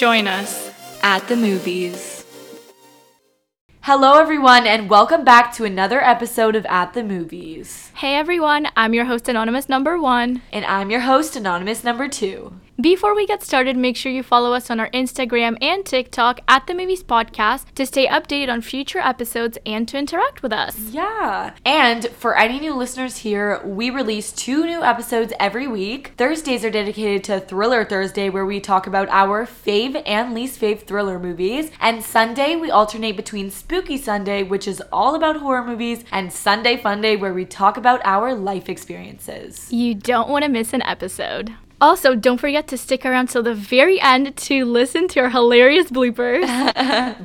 Join us at the movies. Hello, everyone, and welcome back to another episode of At the Movies. Hey everyone, I'm your host, Anonymous Number One. And I'm your host, Anonymous Number Two. Before we get started, make sure you follow us on our Instagram and TikTok at the Movies Podcast to stay updated on future episodes and to interact with us. Yeah. And for any new listeners here, we release two new episodes every week. Thursdays are dedicated to Thriller Thursday, where we talk about our fave and least fave thriller movies. And Sunday, we alternate between Spooky Sunday, which is all about horror movies, and Sunday Fun Day, where we talk about our life experiences. You don't want to miss an episode. Also, don't forget to stick around till the very end to listen to our hilarious bloopers.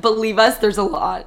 Believe us, there's a lot.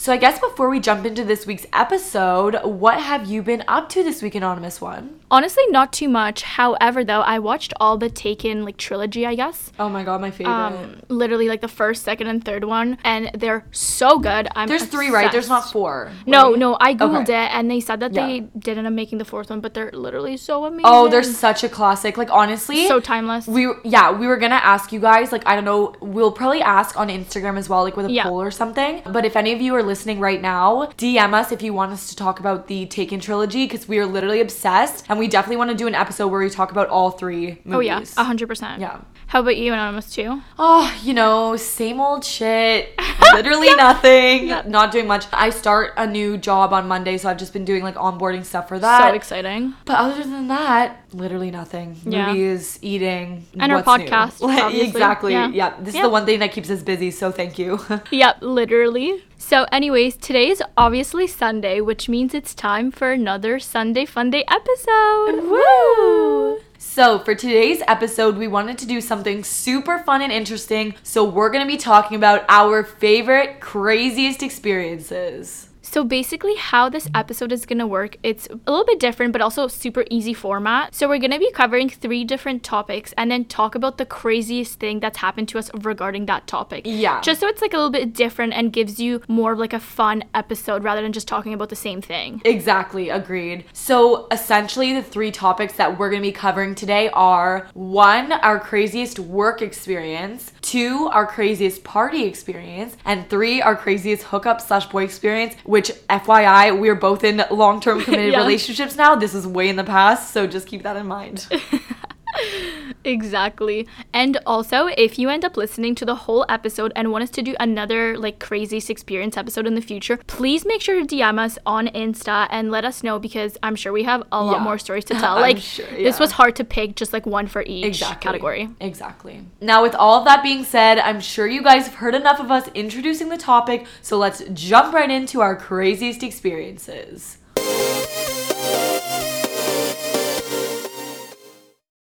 So, I guess before we jump into this week's episode, what have you been up to this week, Anonymous One? Honestly, not too much. However, though, I watched all the Taken like trilogy, I guess. Oh my god, my favorite. Um, literally like the first, second, and third one, and they're so good. I'm There's three, right? There's not four. No, right? no, I googled Okay. it, and they said that they Yeah. did end up making the fourth one, but they're literally so amazing. Oh, they're such a classic. Like honestly, so timeless. we yeah we were gonna ask you guys like I don't know we'll probably ask on Instagram as well like with a Yeah. poll or something. But if any of you are listening right now, DM us if you want us to talk about the Taken trilogy because we are literally obsessed and we definitely want to do an episode where we talk about all three movies. oh yeah, a hundred percent. Yeah. How about you, Anonymous too? Oh, you know, same old shit. Literally nothing. Not doing much. I start a new job on Monday, so I've just been doing like onboarding stuff for that. so exciting. But other than that, literally nothing. Yeah. Movies, eating, And our podcast, Like, exactly. Yeah. Yeah. This Yeah. is the one thing that keeps us busy. So thank you. Yep, literally. So, anyways, today is obviously Sunday, which means it's time for another Sunday Fun Day episode. Woo! So for today's episode, we wanted to do something super fun and interesting. So we're gonna be talking about our favorite, craziest experiences. So basically how this episode is going to work, it's a little bit different but also super easy format. So we're going to be covering three different topics and then talk about the craziest thing that's happened to us regarding that topic. Yeah. Just so it's like a little bit different and gives you more of like a fun episode rather than just talking about the same thing. Exactly, agreed. So essentially, the three topics that we're gonna be covering today are one, our craziest work experience, two, our craziest party experience, and three, our craziest hookup slash boy experience. Which, FYI, we're both in long term committed relationships now. This is way in the past, so just keep that in mind. Exactly. And also, if you end up listening to the whole episode and want us to do another like craziest experience episode in the future, please make sure to DM us on Insta and let us know because I'm sure we have a lot Yeah. more stories to tell. Like sure, this was hard to pick just like one for each Exactly. category. Exactly. Now, with all of that being said, I'm sure you guys have heard enough of us introducing the topic, so let's jump right into our craziest experiences.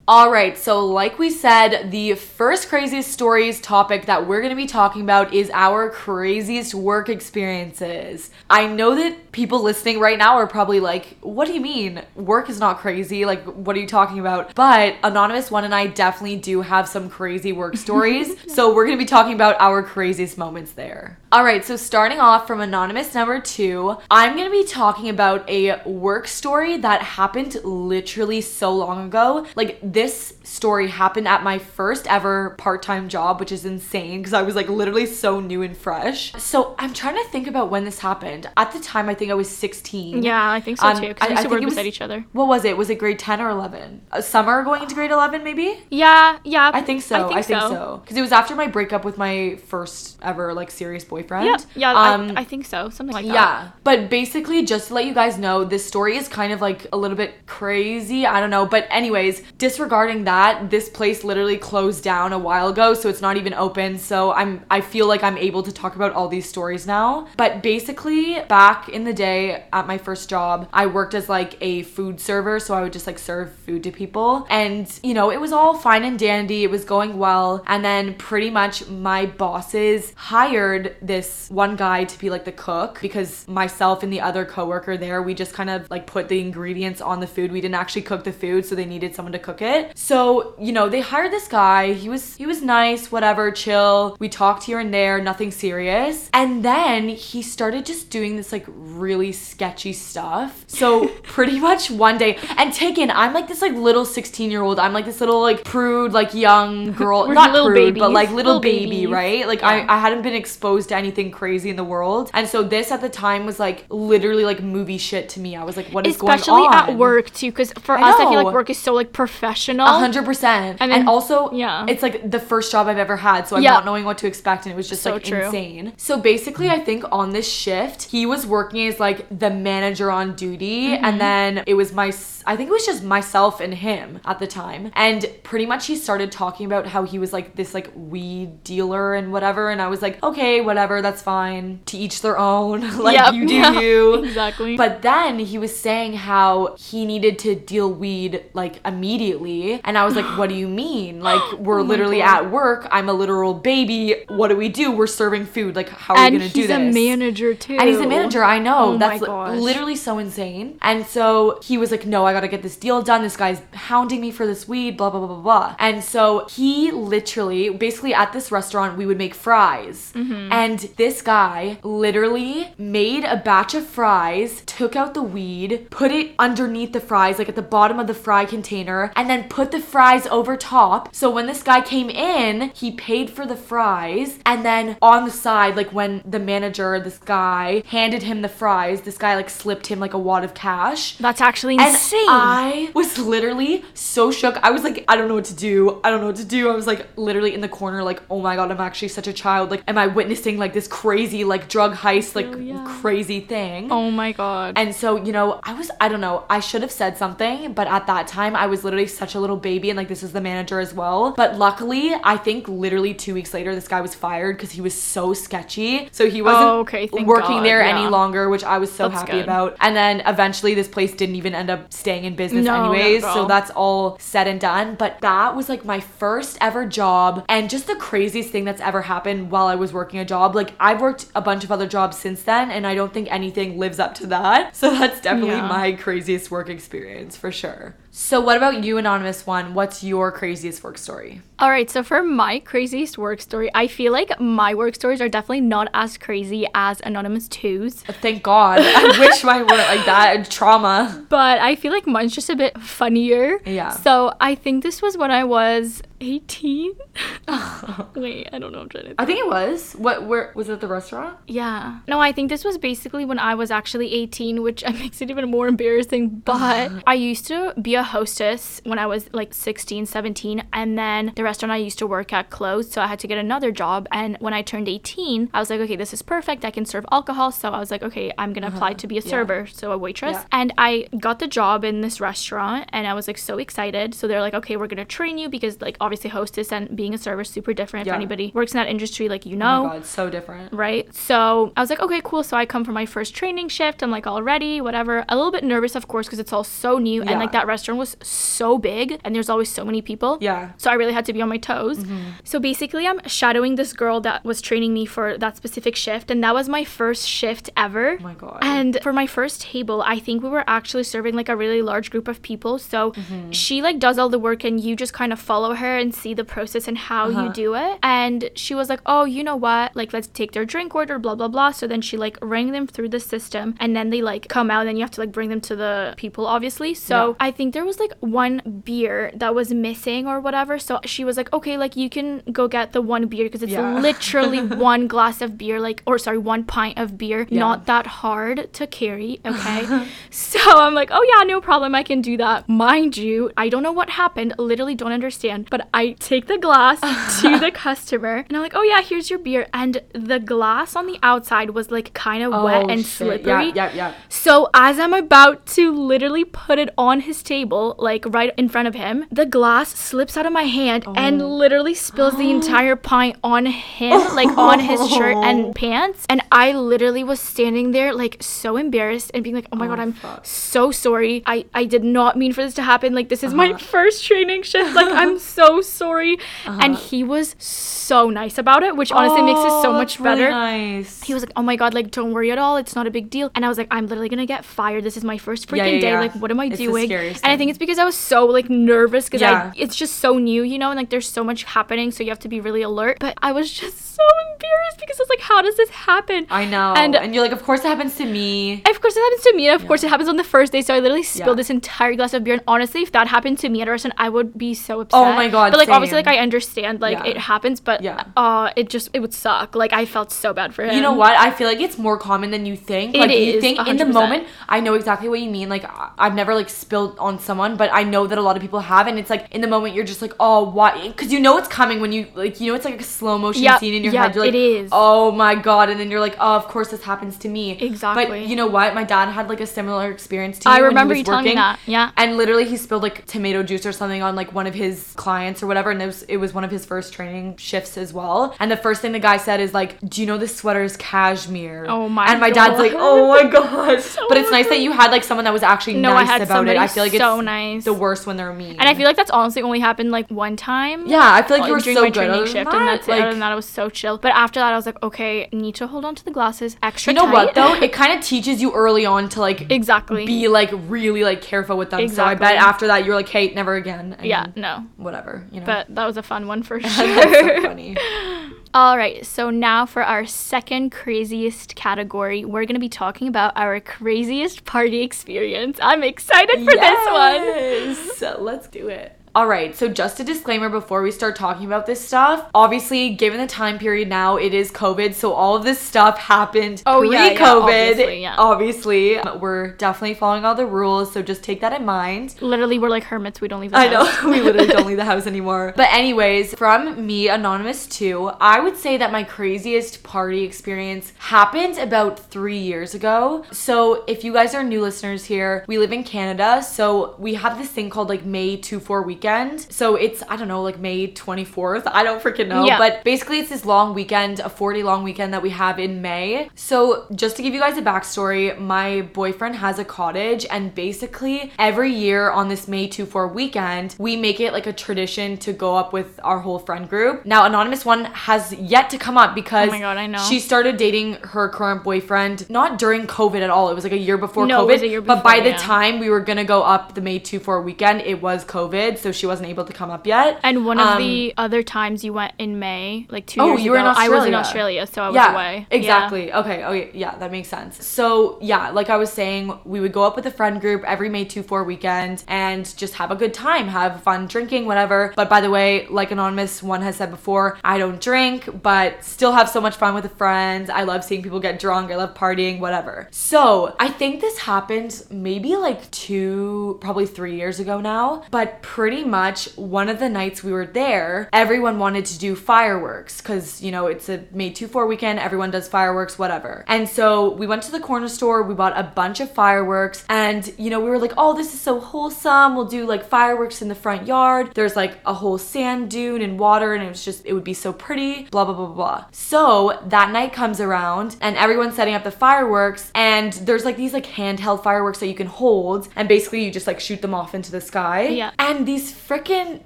All right, so like we said, the first craziest stories topic that we're going to be talking about is our craziest work experiences. I know that people listening right now are probably like, what do you mean? Work is not crazy. Like, what are you talking about? But Anonymous One and I definitely do have some crazy work stories. so we're going to be talking about our craziest moments there. All right, so starting off from Anonymous number two, I'm going to be talking about a work story that happened literally so long ago. Like, this story happened at my first ever part time job, which is insane because I was like literally so new and fresh. So I'm trying to think about when this happened. At the time, I think I was 16. Yeah, I think so Um, too. Because I- we I used to think work it was- beside each other. What was it? Was it grade 10 or 11? A summer going into grade 11, maybe? Yeah, yeah. I think so. I think, so. Because it was after my breakup with my first ever like serious boyfriend. Yeah, yeah. Um, I, I think so. Something like that. yeah, but basically, just to let you guys know, this story is kind of like a little bit crazy. I don't know, but anyways, disregarding that, this place literally closed down a while ago, so it's not even open. So I'm, I feel like I'm able to talk about all these stories now. But basically, back in the day at my first job, I worked as like a food server, so I would just like serve food to people, and you know, it was all fine and dandy. It was going well, and then pretty much my bosses hired this one guy to be like the cook because myself and the other coworker there, we just kind of like put the ingredients on the food. We didn't actually cook the food, so they needed someone to cook it. It. So, you know, they hired this guy. He was he was nice, whatever, chill. We talked here and there, nothing serious. And then he started just doing this like really sketchy stuff. So, pretty much one day, and taken, I'm like this like little 16 year old. I'm like this little like prude, like young girl. Not little prude, but like little, Little baby, babies. right? Like Yeah. I, I hadn't been exposed to anything crazy in the world. And so this at the time was like literally like movie shit to me. I was like, what is Especially going on? Especially at work too, because for I us, I feel like work is so like professional. A hundred percent. And And, then- also, yeah. it's like the first job I've ever had, so I'm Yeah. not knowing what to expect, and it was just So like true. insane. So basically, I think on this shift, he was working as like the manager on duty, Mm-hmm. and then it was my. I think it was just myself and him at the time, and pretty much he started talking about how he was like this like weed dealer and whatever, and I was like, okay, whatever, that's fine. To each their own. like Yep. you do Yeah. you. Exactly. But then he was saying how he needed to deal weed like immediately. And I was like, what do you mean? Like, we're Oh literally God. at work. I'm a literal baby. What do we do? We're serving food. Like, how are and we going to do this? he's a manager too. And he's a manager, I know. Oh That's literally so insane. And so he was like, No, I gotta get this deal done. This guy's hounding me for this weed, blah, blah, blah, blah, blah. And so he literally, basically at this restaurant, we would make fries. Mm-hmm. And this guy literally made a batch of fries, took out the weed, put it underneath the fries, like at the bottom of the fry container, and then put the fries over top. So when this guy came in, he paid for the fries, and then on the side, like when the manager, this guy, handed him the fries, this guy like slipped him like a wad of cash. That's actually And insane. I was literally so shook. I was like, I don't know what to do. I don't know what to do. I was like literally in the corner, like, oh my god, I'm actually such a child. Like, am I witnessing like this crazy like drug heist, like Oh, yeah. crazy thing? oh my god. And so, you know, I was, I don't know, I should have said something, but at that time, I was literally such a little baby, and like, this is the manager as well. But luckily, I think literally two weeks later, this guy was fired because he was so sketchy. So he wasn't Oh, okay, working God, there yeah. any longer, which I was so That's happy good. about. And then eventually, this place didn't even end up staying in business, No, anyways. So that's all said and done. But that was like my first ever job, and just the craziest thing that's ever happened while I was working a job. Like, I've worked a bunch of other jobs since then, and I don't think anything lives up to that. So that's definitely Yeah. my craziest work experience for sure. So, what about you, Anonymous One? What's your craziest work story? All right, so for my craziest work story, I feel like my work stories are definitely not as crazy as Anonymous 2's, Thank God. I wish mine weren't like that. Trauma. but I feel like mine's just a bit funnier. Yeah. So I think this was when I was 18. Wait, I don't know. I'm trying to Think. I think it was. What? Where was it? The restaurant? Yeah. No, I think this was basically when I was actually 18, which makes it even more embarrassing. But I used to be a hostess when I was like 16, 17. And then the restaurant I used to work at closed. So I had to get another job. And when I turned 18, I was like, okay, this is perfect. I can serve alcohol. So I was like, okay, I'm going to apply uh-huh. to be a Yeah. server. So a waitress. Yeah. And I got the job in this restaurant and I was like so excited. So they're like, okay, we're going to train you because like obviously hostess and being a server is super different. If anybody works in that industry, like you know. Oh my God, so different. right? So I was like, okay, cool. So I come for my first training shift. I'm like all ready, whatever. A little bit nervous, of course, because it's all so new. And like that restaurant was so big and there's always so many people. Yeah. So I really had to be on my toes. So basically, I'm shadowing this girl that was training me for that specific shift. And that was my first shift ever. Oh my God. And for my first table, I think we were actually serving like a really large group of people. So Mm-hmm. she like does all the work and you just kind of follow her and see the process and how Uh-huh. you do it. And she was like, "Oh, you know what? Like let's take their drink order, blah blah blah." So then she like rang them through the system and then they like come out and you have to like bring them to the people obviously. So Yeah. I think there was like one beer that was missing or whatever. So she was like, "Okay, like you can go get the one beer because it's Yeah. literally one glass of beer like or sorry, one pint of beer, Yeah. not that hard to carry, okay? so I'm like, oh yeah, no problem, I can do that. Mind you, I don't know what happened, literally don't understand, but I take the glass to the customer and I'm like, oh yeah, here's your beer. And the glass on the outside was like kind of wet Oh, and shit. slippery. Yeah, yeah, yeah. So as I'm about to literally put it on his table, like right in front of him, the glass slips out of my hand and Oh. literally spills the entire pint on him, like on his shirt and pants. And I literally was standing there like so embarrassed and being like, "Oh my god, Oh, I'm fuck. so sorry. I I did not mean for this to happen. Like this is my Uh-huh. first training shift. Like I'm so so sorry. And uh-huh. he was so nice about it, which honestly makes it so Oh, much that's really better. nice. He was like, "Oh my god, like don't worry at all. It's not a big deal." And I was like, "I'm literally gonna get fired. This is my first freaking Yeah, yeah, day. yeah. Like, what am I It's doing?" And I think it's because I was so like nervous because Yeah. I it's just so new, you know, and like there's so much happening, so you have to be really alert. But I was just so embarrassed because I was like, "How does this happen?" I know. And- And, you're like, of course it happens to me. Of course, it happens to me, and of course, it happens on the first day. So I literally spilled this entire glass of beer. And honestly, if that happened to me at a restaurant, I would be so oh upset. Oh my God, But like, obviously, like I understand, like Yeah. it happens, but Yeah. uh, it just it would suck. Like I felt so bad for him. You know what? I feel like it's more common than you think. It like you is, think in the moment, I know exactly what you mean. Like I- I've never like spilled on someone, but I know that a lot of people have, and it's like in the moment you're just like, oh, why? Because you know it's coming when you like you know it's like a slow motion Yep, scene in your yep, head. You're like, it is. oh my god, and then you're like, oh, of course this happens to me. Exactly. But you know what? My dad had like a similar experience to I you. when he remember was you telling me that, yeah. And literally, he spilled like tomato juice or something on like one of his clients or whatever, and it was it was one of his first training shifts as well. And the first thing the guy said is like, "Do you know this sweater is cashmere?" Oh my And my dad's like, "Oh my god!" So but it's nice that you had like someone that was actually No, I nice had about it. I feel like it's so nice. the worst when they're mean. And I feel like that's honestly only happened like one time. yeah, I feel like you were during so my training shift, than and that, that's it. like, Other than that, I was so chill. But after that, I was like, okay, need to hold on to the glasses extra. you know what though? It kind of teaches you early on to like exactly. be like really like careful with them. So I bet after that you're like, "Hey, never again." Yeah, no. Whatever. You know. But that was a fun one for sure. so funny. All right, so now for our second craziest category, we're going to be talking about our craziest party experience. I'm excited for this one. Yes, let's do it. All right, so just a disclaimer before we start talking about this stuff. Obviously, given the time period now, it is COVID, so all of this stuff happened Oh, yeah, pre-COVID. yeah, obviously, yeah. Obviously, we're definitely following all the rules, so just take that in mind. Literally, we're like hermits. We don't leave the I know we literally don't leave the house anymore. But anyways, from me, anonymous too, I would say that my craziest party experience happened about three years ago. So if you guys are new listeners here, we live in Canada, so we have this thing called like May two four weekend. So it's I don't know like May twenty fourth. I don't freaking know, Yeah. but basically it's this long weekend, a 40 long weekend that we have in May. So just to give you guys a backstory, my boyfriend has a cottage, and basically every year on this May 2 4 weekend, we make it like a tradition to go up with our whole friend group. Now, Anonymous One has yet to come up because Oh my God, I know. she started dating her current boyfriend not during COVID at all. It was like a year before No, COVID. it was a year but by before, the time we were gonna go up the May 2 4 weekend, it was COVID, so she wasn't able to come up yet. And one of Um, the other times you went in May, like two Oh, years you were in ago, I was in Australia. Australia, so I was yeah, away. Yeah. Exactly. Okay. Okay. Yeah, that makes sense. So yeah, like I was saying, we would go up with a friend group every May 2 4 weekend and just have a good time, have fun drinking, whatever. But by the way, like Anonymous one has said before, I don't drink, but still have so much fun with the friends. I love seeing people get drunk. I love partying, whatever. So I think this happened maybe like two, probably three years ago now. But pretty much one of the nights we were there, everyone wanted to do fireworks because, you know, it's a May 2 4 weekend, everyone does fireworks, whatever. And so we went to the corner store, we bought a bunch of fireworks, and, you know, we were like, oh, this is so wholesome. We'll do like fireworks in the front yard. There's like a whole sand dune and water, and it was just, it would be so pretty, blah, blah, blah, blah, blah. So that night comes around, and everyone's setting up the fireworks, and there's like these like handheld fireworks that you can hold, and basically you just like shoot them off into the sky. Yeah. And these freaking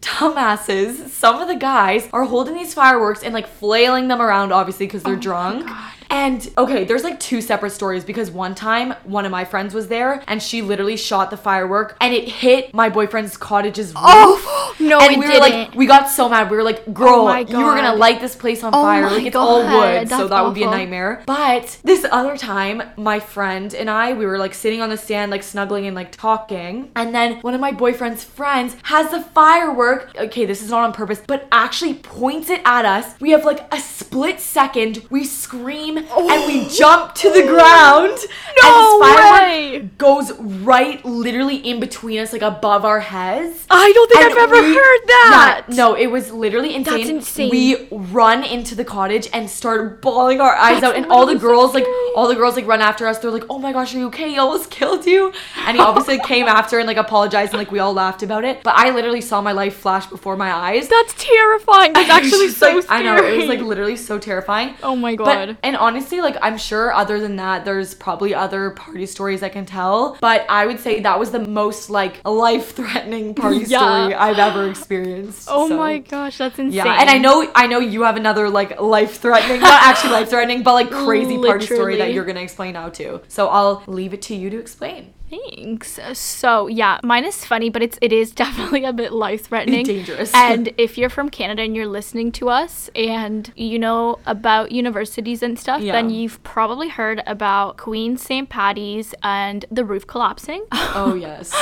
dumbasses, some of the guys are holding these fireworks and like flailing them around, obviously, because they're oh drunk. And okay, there's like two separate stories because one time one of my friends was there and she literally shot the firework and it hit my boyfriend's cottage's roof. Oh, no, and we were like, we got so mad. We were like, girl, Oh you were gonna light this place on Oh fire. Like it's all God, wood, so that's that would be a nightmare. But this other time, my friend and I, we were like sitting on the stand, like snuggling and like talking. And then one of my boyfriend's friends has the firework. Okay, this is not on purpose, but actually points it at us. We have like a split second. We scream and we jump to the oh, ground. No and firework way. goes right, literally in between us, like above our heads. I don't think And I've ever we- heard that. Yeah, no, it was literally insane. That's insane. We run into the cottage and start bawling our eyes That's out, and all the girls, like, all the girls, like, run after us. They're like, "Oh my gosh, are you okay? He almost killed you." And he obviously came after and like apologized, and like we all laughed about it. But I literally saw my life flash before my eyes. That's terrifying. That's actually so like, scary. I know it was like literally so terrifying. Oh my But god. and honestly, like I'm sure other than that, there's probably other party stories I can tell. But I would say that was the most like life-threatening party Yeah. story I've ever experienced. Oh so- my gosh, that's insane. Yeah, and I know I know you have another like life threatening, not actually life threatening, but like crazy party story that you're gonna explain now too. So I'll leave it to you to explain. Thanks. So yeah, mine is funny, but it's it is definitely a bit life threatening, Dangerous. And if you're from Canada and you're listening to us and you know about universities and stuff, then you've probably heard about Queen St. Patty's and the roof collapsing. Oh yes.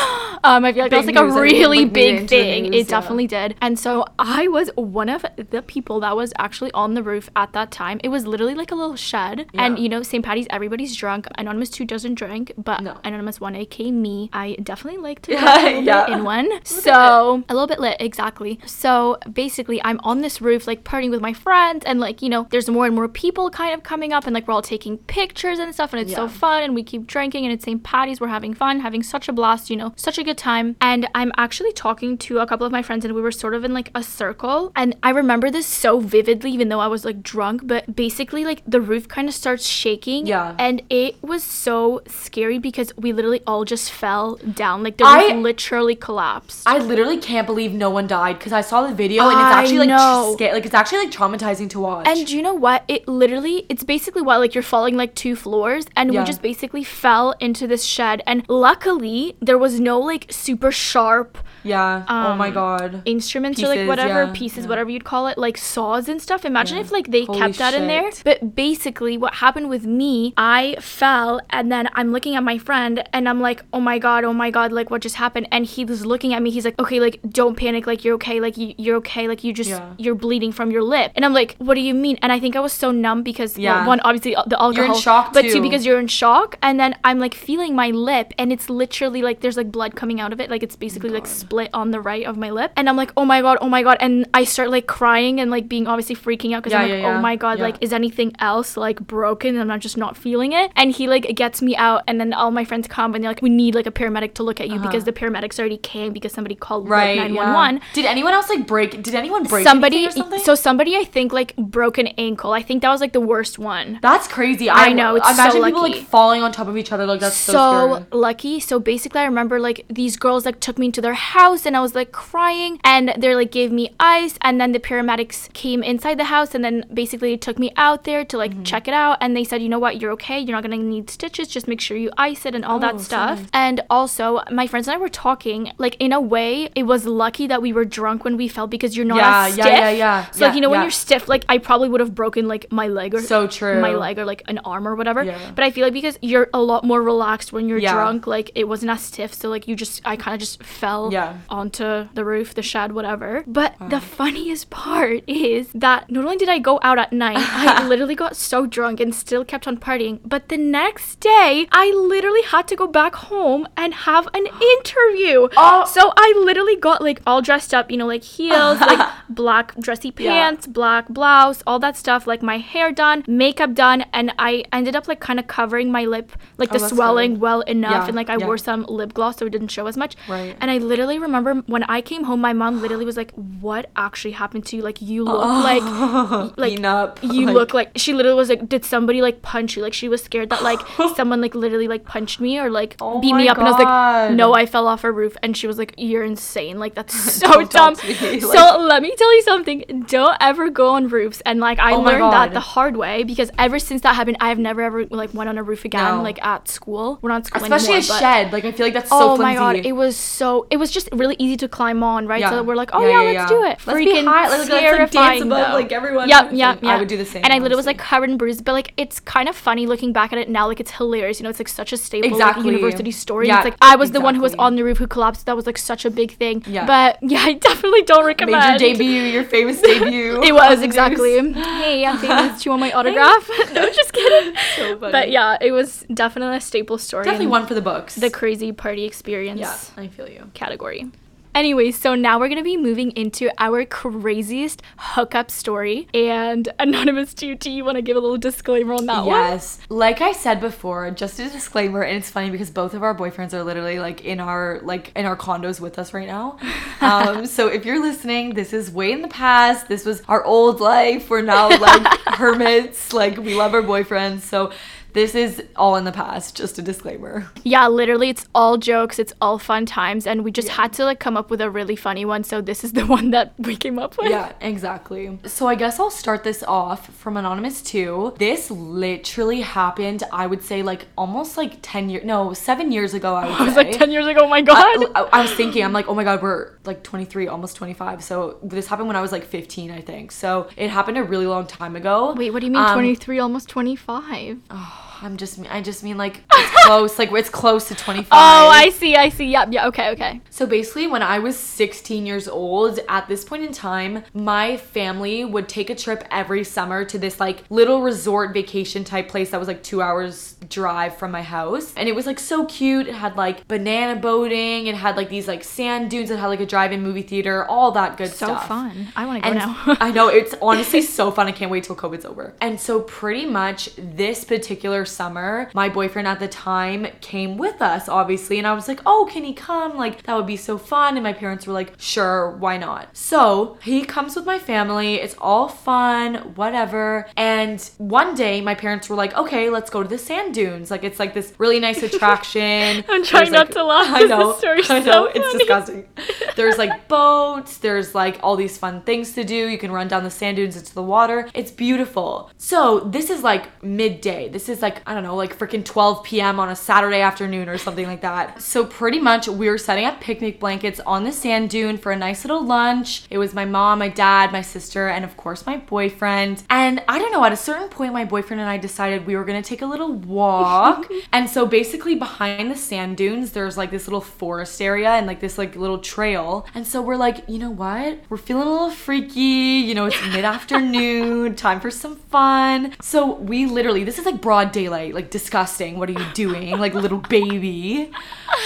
Um, I feel like that was like a news. I mean, really like, big thing. news, it yeah. definitely did. And so I was one of the people that was actually on the roof at that time. It was literally like a little shed. yeah. And you know, St. Patty's, everybody's drunk. Anonymous 2 doesn't drink, but No. Anonymous 1, aka me, I definitely like to Yeah, yeah. in one. So a little bit lit, exactly. So basically, I'm on this roof, like partying with my friends, and like, you know, there's more and more people kind of coming up, and like we're all taking pictures and stuff, and it's so fun, and we keep drinking, and it's St. Patty's, we're having fun, having such a blast, you know, such a good time. And I'm actually talking to a couple of my friends, and we were sort of in like a circle. And I remember this so vividly, even though I was like drunk, but basically, like the roof kind of starts shaking. Yeah. And it was so scary because we literally all just fell down. Like the roof I- literally collapsed. I literally can't believe no one died because I saw the video and it's actually like know. sca- like it's actually like traumatizing to watch. And do you know what? It literally, it's basically what, like you're falling like two floors, and Yeah. we just basically fell into this shed. And luckily, there was no like super sharp yeah. oh my um, god. instruments or like whatever yeah, pieces, yeah. whatever you'd call it, like saws and stuff. Imagine Yeah. if like they Holy kept that in there. But basically, what happened with me, I fell and then I'm looking at my friend and I'm like, oh my god, oh my god, like what just happened? And he was looking at me. He's like, okay, like don't panic, like you're okay, like you, you're okay, like you just you're bleeding from your lip. And I'm like, what do you mean? And I think I was so numb because well, Yeah. one obviously uh, the alcohol, You're in shock, but two because you're in shock. And then I'm like feeling my lip and it's literally like there's like blood coming out of it, like it's basically like. Split on the right of my lip. And I'm like, oh my god, oh my god. And I start like crying and like being obviously freaking out because Yeah, I'm like, yeah, yeah. oh my god, like is anything else like broken and I'm just not feeling it? And he like gets me out and then all my friends come and they're like, we need like a paramedic to look at you because the paramedics already came because somebody called Uh-huh. Right. like yeah. 911 Did anyone else like break? Did anyone break somebody or something? so somebody i think like broke an ankle i think that was like the worst one That's crazy. I know, it's so imagine people like falling on top of each other. Like that's so, so lucky so basically i remember like these girls like took me into their house and i was like crying and they like gave me ice and then the paramedics came inside the house and then basically took me out there to Mm-hmm. like check it out and they said you know what you're okay you're not gonna need stitches just make sure you ice it and all Oh, that stuff and also my friends and i were talking like in a way it was lucky that we were drunk when we fell because you're not Yeah, as yeah, stiff yeah, yeah, so like you know when you're stiff like i probably would have broken like my leg or So true. my leg or like an arm or whatever. Yeah. But I feel like because you're a lot more relaxed when you're Yeah. drunk, like it wasn't as stiff. So like you just, I kind of just fell Yeah. Onto the roof, the shed, whatever. But the funniest part is that not only did I go out at night, I literally got so drunk and still kept on partying. But the next day, I literally had to go back home and have an interview. Oh. So I literally got like all dressed up, you know, like heels, like black dressy Yeah. pants, black blouse, all that stuff, like my hair done, makeup done, and I ended up like kind of covering my lip, like Oh, the swelling good. well enough, Yeah, and like I yeah. wore some lip gloss so it didn't show as much. Right. And I literally remember when I came home, my mom literally was like, "What actually happened to you? Like you look oh, like." like up. you like- look like she literally was like did somebody like punch you like she was scared that like someone like literally like punched me or like Oh beat me up and i was like no i fell off a roof and she was like you're insane like that's so dumb me, so let me tell you something don't ever go on roofs and like i Oh learned that the hard way because ever since that happened i have never ever like went on a roof again No. like at school we're not school especially anymore, a but- shed. Like I feel like that's Oh so my god, it was so it was just really easy to climb on, right? Yeah. So we're like, oh Yeah, yeah, yeah, let's do it. Let's be Freaking high, like, let's, like, dance above, like, everyone. Yep, yep, yeah. I would do the same, And I literally was like covered in bruises, but like it's kind of funny looking back at it now. Like it's hilarious, you know. It's like such a staple like, university story. Yeah, it's like I was the one who was on the roof who collapsed. That was like such a big thing. Yeah. But yeah, I definitely don't recommend. Major debut, your famous debut. It was exactly. hey, I'm famous. Do you want my autograph? no, just kidding. So funny. But yeah, it was definitely a staple story. Definitely one for the books. The crazy party experience yeah, I feel you. category. Anyway, so now we're gonna be moving into our craziest hookup story. And Anonymous GT, you wanna give a little disclaimer on that one? Yes. Like I said before, just a disclaimer, and it's funny because both of our boyfriends are literally like in our like in our condos with us right now. Um, so if you're listening, this is way in the past. This was our old life. We're now like hermits. Like we love our boyfriends. So This is all in the past, just a disclaimer. Yeah, literally, it's all jokes. It's all fun times, and we just had to like come up with a really funny one. So this is the one that we came up with. Yeah, exactly. So I guess I'll start this off from Anonymous 2. This literally happened, I would say, like almost like 10 years, no, seven years ago, I I was say. like ten years ago. Oh my god. I, I- I was thinking, I'm like, oh my god, we're like 23, almost 25. So this happened when I was like 15, I think. So it happened a really long time ago. Wait, what do you mean Um, twenty three, almost twenty five? I'm just, I just mean like it's close, like it's close to 25. Oh, I see. I see. Yeah. Yeah. Okay. Okay. So basically, when I was 16 years old, at this point in time, my family would take a trip every summer to this like little resort vacation type place that was like two hours drive from my house. And it was like so cute. It had like banana boating, it had like these like sand dunes, it had like a drive in movie theater, all that good So stuff. So fun. I want to go And now. I know it's honestly so fun. I can't wait till COVID's over. And so pretty much this particular summer, my boyfriend at the time came with us, obviously, and I was like, "Oh, can he come? Like that would be so fun." And my parents were like, "Sure, why not?" So he comes with my family. It's all fun, whatever. And one day, my parents were like, "Okay, let's go to the sand dunes. Like it's like this really nice attraction." I'm trying not like- to laugh I know. I so know. It's funny. disgusting. There's like boats, there's like all these fun things to do. You can run down the sand dunes into the water. It's beautiful. So, this is like midday. This is like, I don't know, like freaking 12 p.m. on a Saturday afternoon or something like that. So, pretty much we were setting up picnic blankets on the sand dune for a nice little lunch. It was my mom, my dad, my sister, and of course my boyfriend. And I don't know, at a certain point, my boyfriend and I decided we were gonna take a little walk. and so basically behind the sand dunes, there's like this little forest area and like this like little trail. And so we're like, you know what? We're feeling a little freaky. You know, it's mid afternoon, time for some fun. So we literally, this is like broad daylight, like like disgusting. What are you doing? Like little baby.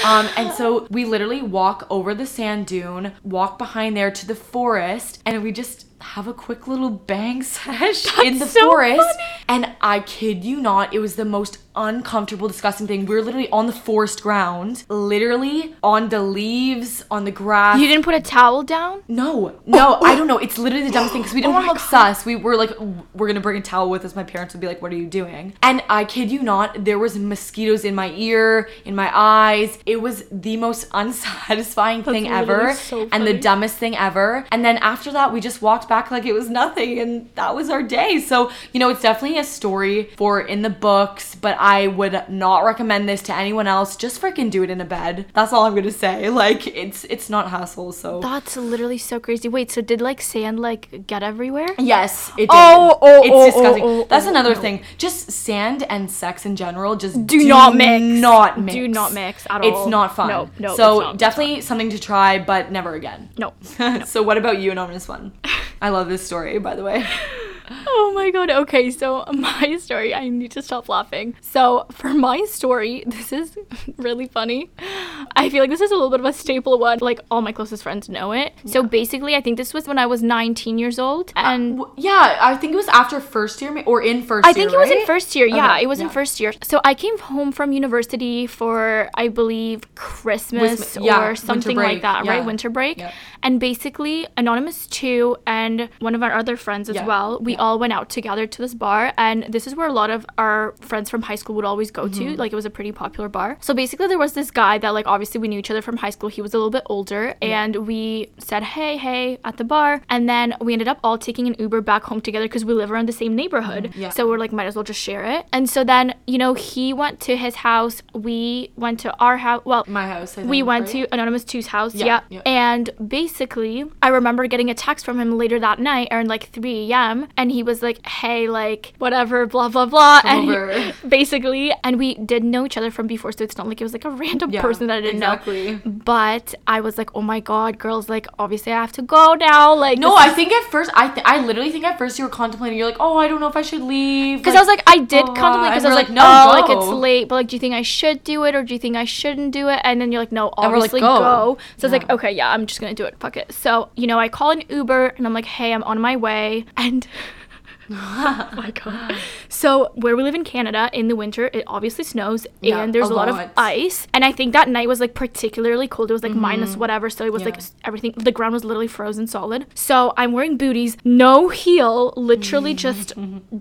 Um, and so we literally walk over the sand dune, walk behind there to the forest, and we just have a quick little bang sesh in the so forest. funny. And I kid you not, it was the most uncomfortable, disgusting thing. We were literally on the forest ground, literally on the leaves, on the grass. You didn't put a towel down? No, no, I don't know. It's literally the dumbest thing because we oh didn't Oh want to look sus. We were like, we're gonna bring a towel with us. My parents would be like, "What are you doing?" And I kid you not, there was mosquitoes in my ear, in my eyes. It was the most unsatisfying thing ever, so and the dumbest thing ever. And then after that, we just walked back like it was nothing, and that was our day. So you know, it's definitely a story for in the books, but I would not recommend this to anyone else. Just freaking do it in a bed. That's all I'm gonna say. Like it's it's not hassle. So That's literally so crazy. Wait, so did like sand like get everywhere? Yes, it did. Oh, oh, oh it's oh, disgusting. oh, oh, That's oh, another no. thing. Just sand and sex in general. Just Do not mix. Not mix. Do not mix at It's not fun. No, no, So definitely something to try, but never again. No. so what about you, anonymous one? I love this story, by the way. Oh my god. Okay, so my story, I need to stop laughing. So, for my story, this is really funny. I feel like this is a little bit of a staple one. Like, all my closest friends know it. So, basically, I think this was when I was 19 years old. Uh, and W- Yeah, I think it was after first year or in first I year. think it was in first year. Yeah, Okay, it was in first year. So I came home from university for, I believe, Christmas Wis- yeah, or something like that, yeah. right? Winter break. And basically, Anonymous 2 and one of our other friends as Yeah, well, we yeah. all went out together to this bar. And this is where a lot of our friends from high school would always go Mm-hmm. to. Like, it was a pretty popular bar. So basically, there was this guy that, like, obviously we knew each other from high school. He was a little bit older. And we said, hey, hey, at the bar. And then we ended up all taking an Uber back home together because we live around the same neighborhood. Mm-hmm. yeah. So we're like, might as well just share it. And so then, you know, he went to his house. We went to our house. Well, My house. We went right? to Anonymous 2's house. Yeah, Yeah. yeah. And basically, I remember getting a text from him later that night around like 3 a.m. And he was like, hey, like, whatever, blah, blah, blah. and he- basically, and we did know each other from before. So it's not like it was like a random Yeah, person that I didn't exactly. know. But I was like, oh my God, girls, like, obviously I have to go now. Like, No, I think at first I th- I literally think at first you were contemplating. You're like, oh, I don't know if I should leave. Because I was like, I did blah, contemplate because I was like, like, no, no, like it's late, but like, do you think I should do it or do you think I shouldn't do it? And then you're like, no, like, obviously go. go. So I was like, okay, yeah, I'm just gonna do it. Fuck it. So you know, I call an Uber and I'm like, hey, I'm on my way, and oh my god. So where we live in Canada in the winter, it obviously snows Yeah, and there's a lot, lot. of ice. And I think that night was like particularly cold. It was like minus whatever. So it was like Mm-hmm. Yeah. s- everything. The ground was literally frozen solid. So I'm wearing booties, no heel, literally just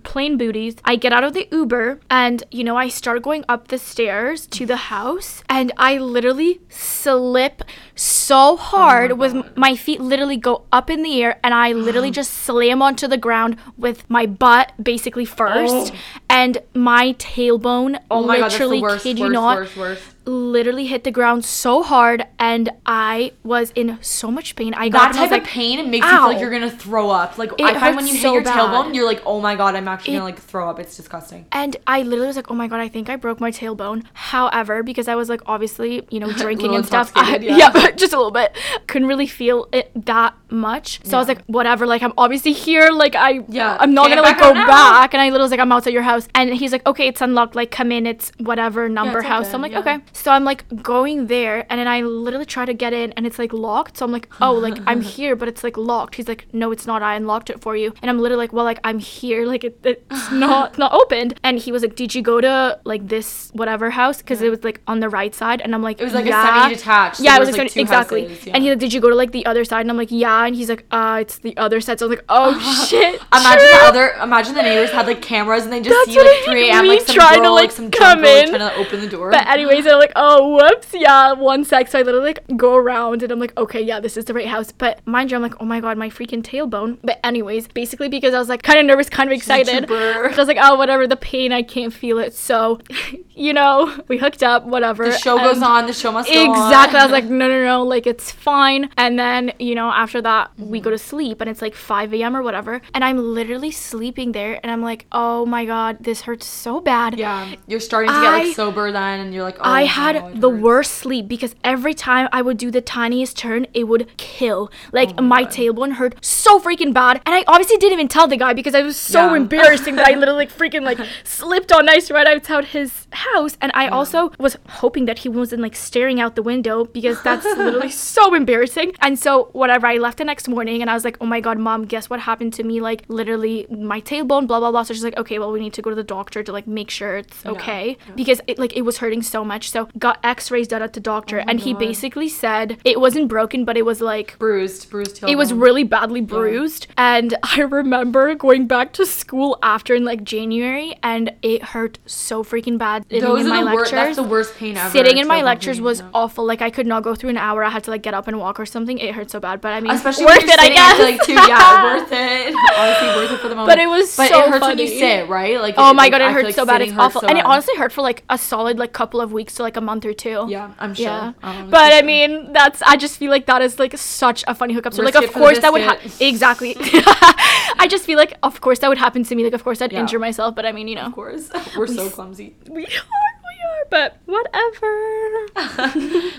plain booties. I get out of the Uber and you know I start going up the stairs to the house and I literally slip so hard with m- my feet literally go up in the air and I literally just slam onto the ground with my butt basically first Oh. And my tailbone Oh my god, literally worst, kid worst, you not worst, literally hit the ground so hard and I was in so much pain. I got That type like of pain makes you feel like you're gonna throw up. Like It I find when you hit your bad. tailbone, you're like, oh my god, I'm actually It- gonna like throw up. It's disgusting. And I literally was like, oh my god, I think I broke my tailbone. However, because I was like obviously, you know, drinking and stuff. I, yeah, yeah. just a little bit. Couldn't really feel it that much. So I was like, whatever, like I'm obviously here. Like I Yeah, I'm not can't gonna like go now. back. And I literally was like, I'm outside your house. And he's like, okay, it's unlocked, like come in, it's whatever number it's house. So I'm like, yeah. okay. So I'm like going there and then I literally try to get in and it's like locked. So I'm like, oh, like I'm here, but it's like locked. He's like, no, it's not. I unlocked it for you. And I'm literally like, well, like I'm here. Like it, it's not not opened. And he was like, did you go to like this whatever house? Because it was like on the right side. And I'm like, It was like a yeah. semi-detached, Yeah, there it was was, like, like, semi- two exactly. houses, yeah. And he's like, did you go to like the other side? And I'm like, yeah. And he's like, uh, it's the other side. So I was like, oh shit. Imagine true. the other. Imagine the neighbors had like cameras and they just see like what I 3 a.m. like some trying to, girl, like, like, some come girl in. trying to open the door. But anyways, I'm like, oh whoops, yeah, one sec. So I literally like go around and I'm like, okay, yeah, this is the right house. But mind you, I'm like, oh my god, my freaking tailbone. But anyways, basically because I was like kind of nervous, kind of excited. I was like, oh whatever, the pain, I can't feel it. So, you know, we hooked up, whatever. the show goes on. The show must go on. Exactly. I was like, no, no, no, like it's fine. And then, you know, after that, we mm-hmm. go to sleep and it's like 5 a.m. or whatever. And I'm literally sleeping there and I'm like, oh my God, this hurts so bad. yeah, you're starting to get like sober then, and you're like, oh, I had the hurts. worst sleep because every time I would do the tiniest turn, it would kill. Like Oh my, tailbone hurt so freaking bad, and I obviously didn't even tell the guy because I was so Yeah. embarrassing that I literally like freaking like slipped on ice right outside his house, and I also was hoping that he wasn't like staring out the window because that's literally so embarrassing. And so whatever, I left the next morning, and I was like, oh my god, mom, guess what happened to me? Like literally my tailbone, blah blah blah. So she's like, okay, well we need to go to the doctor to like make sure it's okay because it like it was hurting so much. So got X-rays done at the doctor, oh and he basically said it wasn't broken, but it was like bruised, bruised it was really badly bruised. And I remember going back to school after in like January, and it hurt so freaking bad. Those in my the lectures. That's the worst pain ever. Sitting in my lectures pain, was yeah. awful. Like I could not go through an hour. I had to like get up and walk or something. It hurt so bad. But I mean, Especially worth it, I guess. like too, yeah, worth it. Honestly, worth it for the moment. But it was But so it hurts when you sit, right? Like Oh my like, god, it hurts like so bad. It's awful. so and it honestly hurt for like a solid like couple of weeks to like a month or two. Yeah, I'm sure. Yeah. But I mean, that's I just feel like that is like such a funny hookup. So like of it for the course that would happen. Exactly. I just feel like of course that would happen to me. Like of course I'd Yeah. injure myself, but I mean, you know. of course, we're so clumsy. We are, we are, but whatever.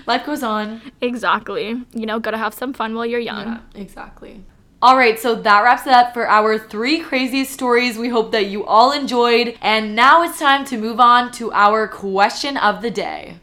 Life goes on. exactly. You know, gotta have some fun while you're young. Yeah, exactly. All right, so that wraps it up for our three craziest stories. We hope that you all enjoyed. And now it's time to move on to our question of the day.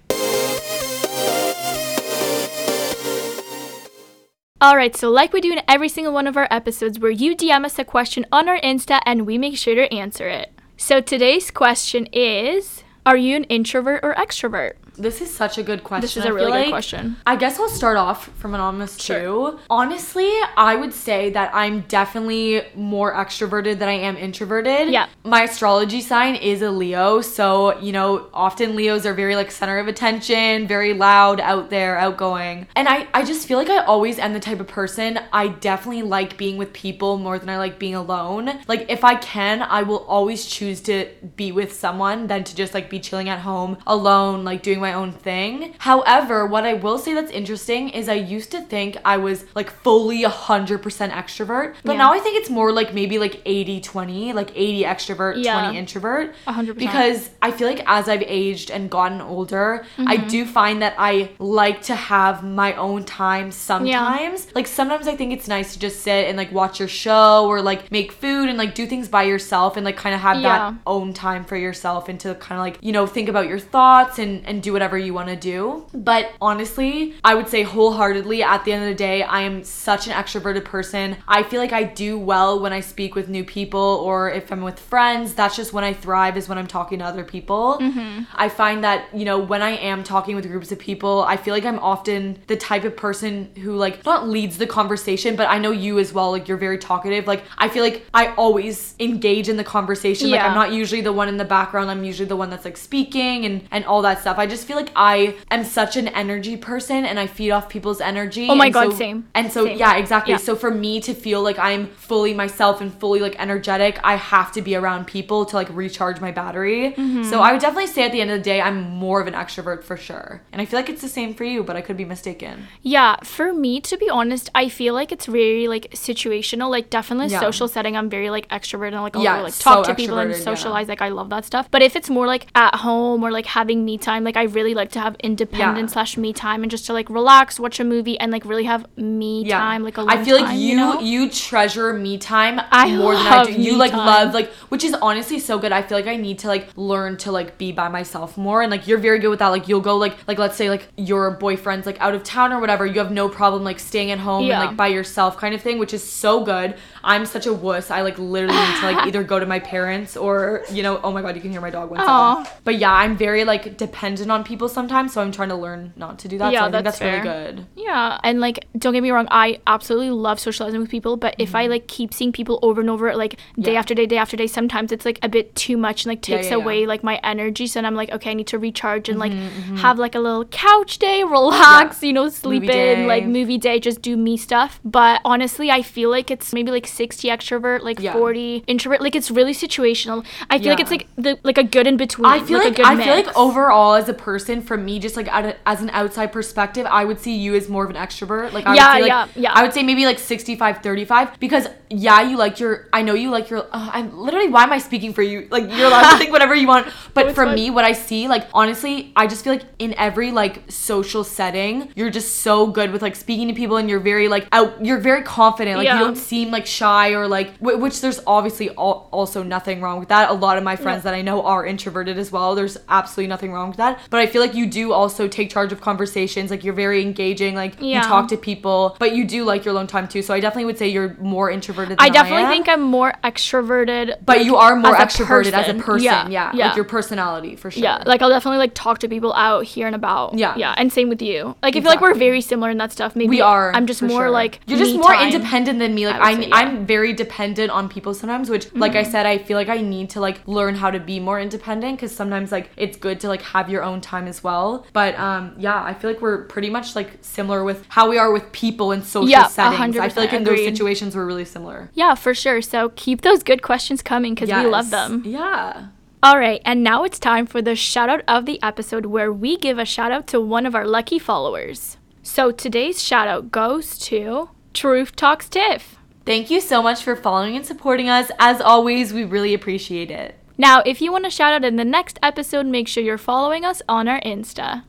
All right, so like we do in every single one of our episodes, where you DM us a question on our Insta and we make sure to answer it. So today's question is Are you an introvert or extrovert? This is such a good question. This is a really good like- question. I guess I'll start off from anonymous Sure. too. Honestly, I would say that I'm definitely more extroverted than I am introverted. Yeah. My astrology sign is a Leo, so you know, often Leos are very like center of attention, very loud, out there, outgoing. And I I just feel like I always am the type of person I definitely like being with people more than I like being alone. Like if I can, I will always choose to be with someone than to just like be chilling at home alone, like doing my own thing. However, what I will say that's interesting is I used to think I was like fully 100% extrovert, but Yeah. now I think it's more like maybe like 80 20, like 80 extrovert, Yeah. 20 introvert. 100%. Because I feel like as I've aged and gotten older, I Mm-hmm. do find that I like to have my own time sometimes. Like sometimes I think it's nice to just sit and like watch your show or like make food and like do things by yourself and like kind of have Yeah. that own time for yourself and to kind of like, you know, think about your thoughts and and do whatever you want to do. But honestly, I would say wholeheartedly at the end of the day, I am such an extroverted person. I feel like I do well when I speak with new people or if I'm with friends. That's just when I thrive is when I'm talking to other people. Mm-hmm. I find that, you know, when I am talking with groups of people, I feel like I'm often the type of person who like not leads the conversation, but I know you as well, like you're very talkative. Like I feel like I always engage in the conversation. Like I'm not usually the one in the background. I'm usually the one that's like speaking and and all that stuff. I just feel like I am such an energy person and I feed off people's energy. Oh my And God, so- same. And so Same. yeah, exactly. Yeah. So for me to feel like I'm fully myself and fully like energetic, I have to be around people to like recharge my battery. Mm-hmm. So I would definitely say at the end of the day, I'm more of an extrovert for sure. And I feel like it's the same for you, but I could be mistaken. Yeah, for me, to be honest, I feel like it's very like situational. Like definitely Yeah. social setting, I'm very like extroverted and like I'll Yeah, like so talk to people and extroverted, yeah. socialize. Like I love that stuff. But if it's more like at home or like having me time, like I really like to have independent Yeah. slash me time and just to like relax, watch a movie, and like really have me Yeah. time. Like alone I feel like time, you know? you treasure me time I more than I do. You like time. love like which is honestly so good. I feel like I need to like learn to like be by myself more and like you're very good with that. Like you'll go like like let's say like your boyfriend's like out of town or whatever. You have no problem like staying at home Yeah. and like by yourself kind of thing, which is so good. I'm such a wuss. I like literally need to like either go to my parents or you know, oh my god, you can hear my dog one second. But yeah, I'm very like dependent on people sometimes, so I'm trying to learn not to do that. Yeah, so I think that's that's, really good. Yeah, and like don't get me wrong, I absolutely love socializing with people, but if I like keep seeing people over and over like day Mm-hmm. Yeah. after day, day after day, sometimes it's like a bit too much and like takes yeah, yeah. away like my energy. So then I'm like, okay, I need to recharge and like Mm-hmm, have like a little couch day, relax, you know, sleep Movie in, day. like movie day, just do me stuff. But honestly, I feel like it's maybe like 60 extrovert, like Yeah. 40 introvert. Like it's really situational. I feel like it's like the like a good in between. I feel like, like, a good I feel like overall as a person, from me, just like a, as an outside perspective, I would see you as more of an extrovert. Like I Yeah, would say, like, yeah, yeah. I would say maybe like 65, 35 because yeah, you like your. I know you like your. Uh, I'm literally. Why am I speaking for you? Like you're allowed to think whatever you want. But for fine. me, what I see, like honestly, I just feel like in every like social setting, you're just so good with like speaking to people, and you're very like out. You're very confident. Like Yeah. you don't seem like shy or like wh- which there's obviously al- also nothing wrong with that. A lot of my friends that I know are introverted as well. There's absolutely nothing wrong with that. But I feel like you do also take charge of conversations. Like you're very engaging. Like Yeah. you talk to people, but you do like your alone time too. So I definitely would say you're more introverted. Than I definitely am. think I'm more extroverted. But you are more as extroverted as a person. Yeah, Yeah, yeah. Like your personality for sure. Yeah, like I'll definitely like talk to people out here and about. Yeah. yeah, and same with you. Like I feel like we're very similar in that stuff. Maybe we are. I'm just more sure. like you're just more time. independent than me. Like I I'm. say, yeah. I'm very dependent on people sometimes. Which, like I mm-hmm. said, I feel like I need to like learn how to be more independent because sometimes like it's good to like have your own time as well. But um, yeah, I feel like we're pretty much like similar with how we are with people in social Yeah, settings. I feel like in percent those situations we're really similar. Yeah, for sure. So keep those good questions coming because we love them. Yeah. All right, and now it's time for the shout out of the episode where we give a shout out to one of our lucky followers. So today's shout out goes to Truth Talks Tiff. Thank you so much for following and supporting us. As always, we really appreciate it. Now, if you want to shout out in the next episode, make sure you're following us on our Insta.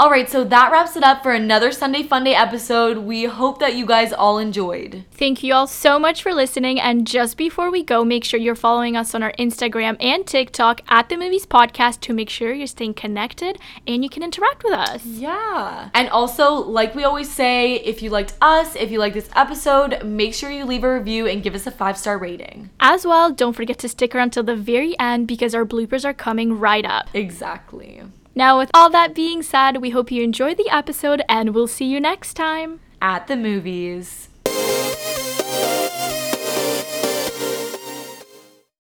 All right, so that wraps it up for another Sunday Funday episode. We hope that you guys all enjoyed. Thank you all so much for listening. And just before we go, make sure you're following us on our Instagram and TikTok at the Movies Podcast to make sure you're staying connected and you can interact with us. Yeah. And also, like we always say, if you liked us, if you like this episode, make sure you leave a review and give us a five star rating. As well, don't forget to stick around till the very end because our bloopers are coming right up. Exactly. Now, with all that being said, we hope you enjoyed the episode and we'll see you next time. At the movies.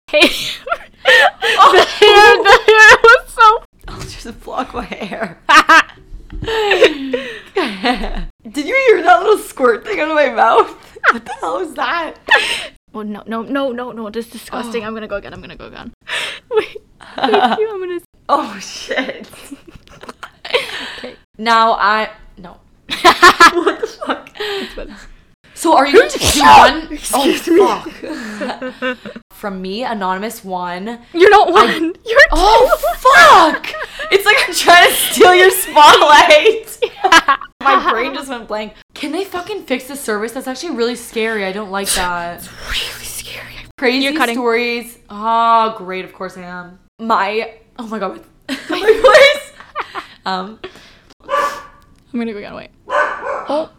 Hey, oh. the hair, the hair was so. Oh, I'll just block my hair. Did you hear that little squirt thing out of my mouth? What the hell was that? Oh no, no, no, no, no! This is disgusting. Oh. I'm gonna go again. I'm gonna go again. Wait, thank you. I'm gonna. Oh shit. Okay. Now I no. what the fuck? So are you going to do one? Excuse oh, fuck. From me, anonymous one. You're not one. You're oh, two. Oh fuck! It's like I'm trying to steal your spotlight. My brain just went blank. Can they fucking fix the service? That's actually really scary. I don't like that. really scary. Crazy You're cutting. stories. Oh, great. Of course I am. My, oh my God. my voice. um, I'm gonna go get away. Oh.